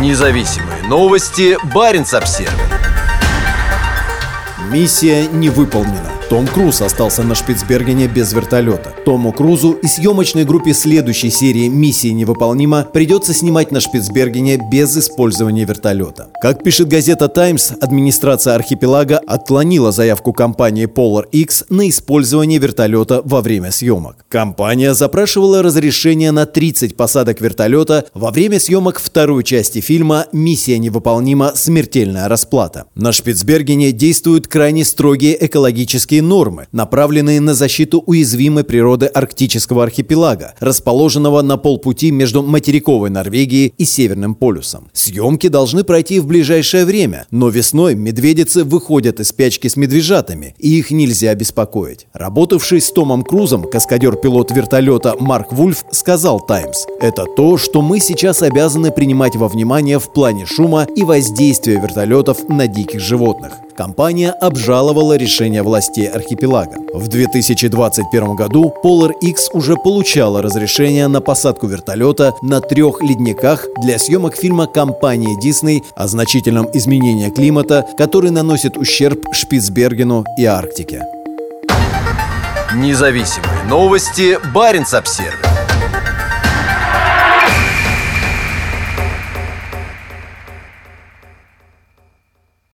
Независимые новости. Барин обсерва Миссия не выполнена. Том Круз остался на Шпицбергене без вертолета. Тому Крузу и съемочной группе следующей серии «Миссия невыполнима» придется снимать на Шпицбергене без использования вертолета. Как пишет газета «Таймс», администрация архипелага отклонила заявку компании Polar X на использование вертолета во время съемок. Компания запрашивала разрешение на 30 посадок вертолета во время съемок второй части фильма «Миссия невыполнима. Смертельная расплата». На Шпицбергене действуют крайне строгие экологические этические нормы, направленные на защиту уязвимой природы арктического архипелага, расположенного на полпути между материковой Норвегией и Северным полюсом. Съемки должны пройти в ближайшее время, но весной медведицы выходят из спячки с медвежатами, и их нельзя беспокоить. Работавший с Томом Крузом каскадер-пилот вертолета Марк Вульф сказал «Таймс», «Это то, что мы сейчас обязаны принимать во внимание в плане шума и воздействия вертолетов на диких животных». Компания обжаловала решение властей архипелага. В 2021 году Polar X уже получала разрешение на посадку вертолета на трех ледниках для съемок фильма компании Disney о значительном изменении климата, который наносит ущерб Шпицбергену и Арктике. Независимые новости. Барин обсервис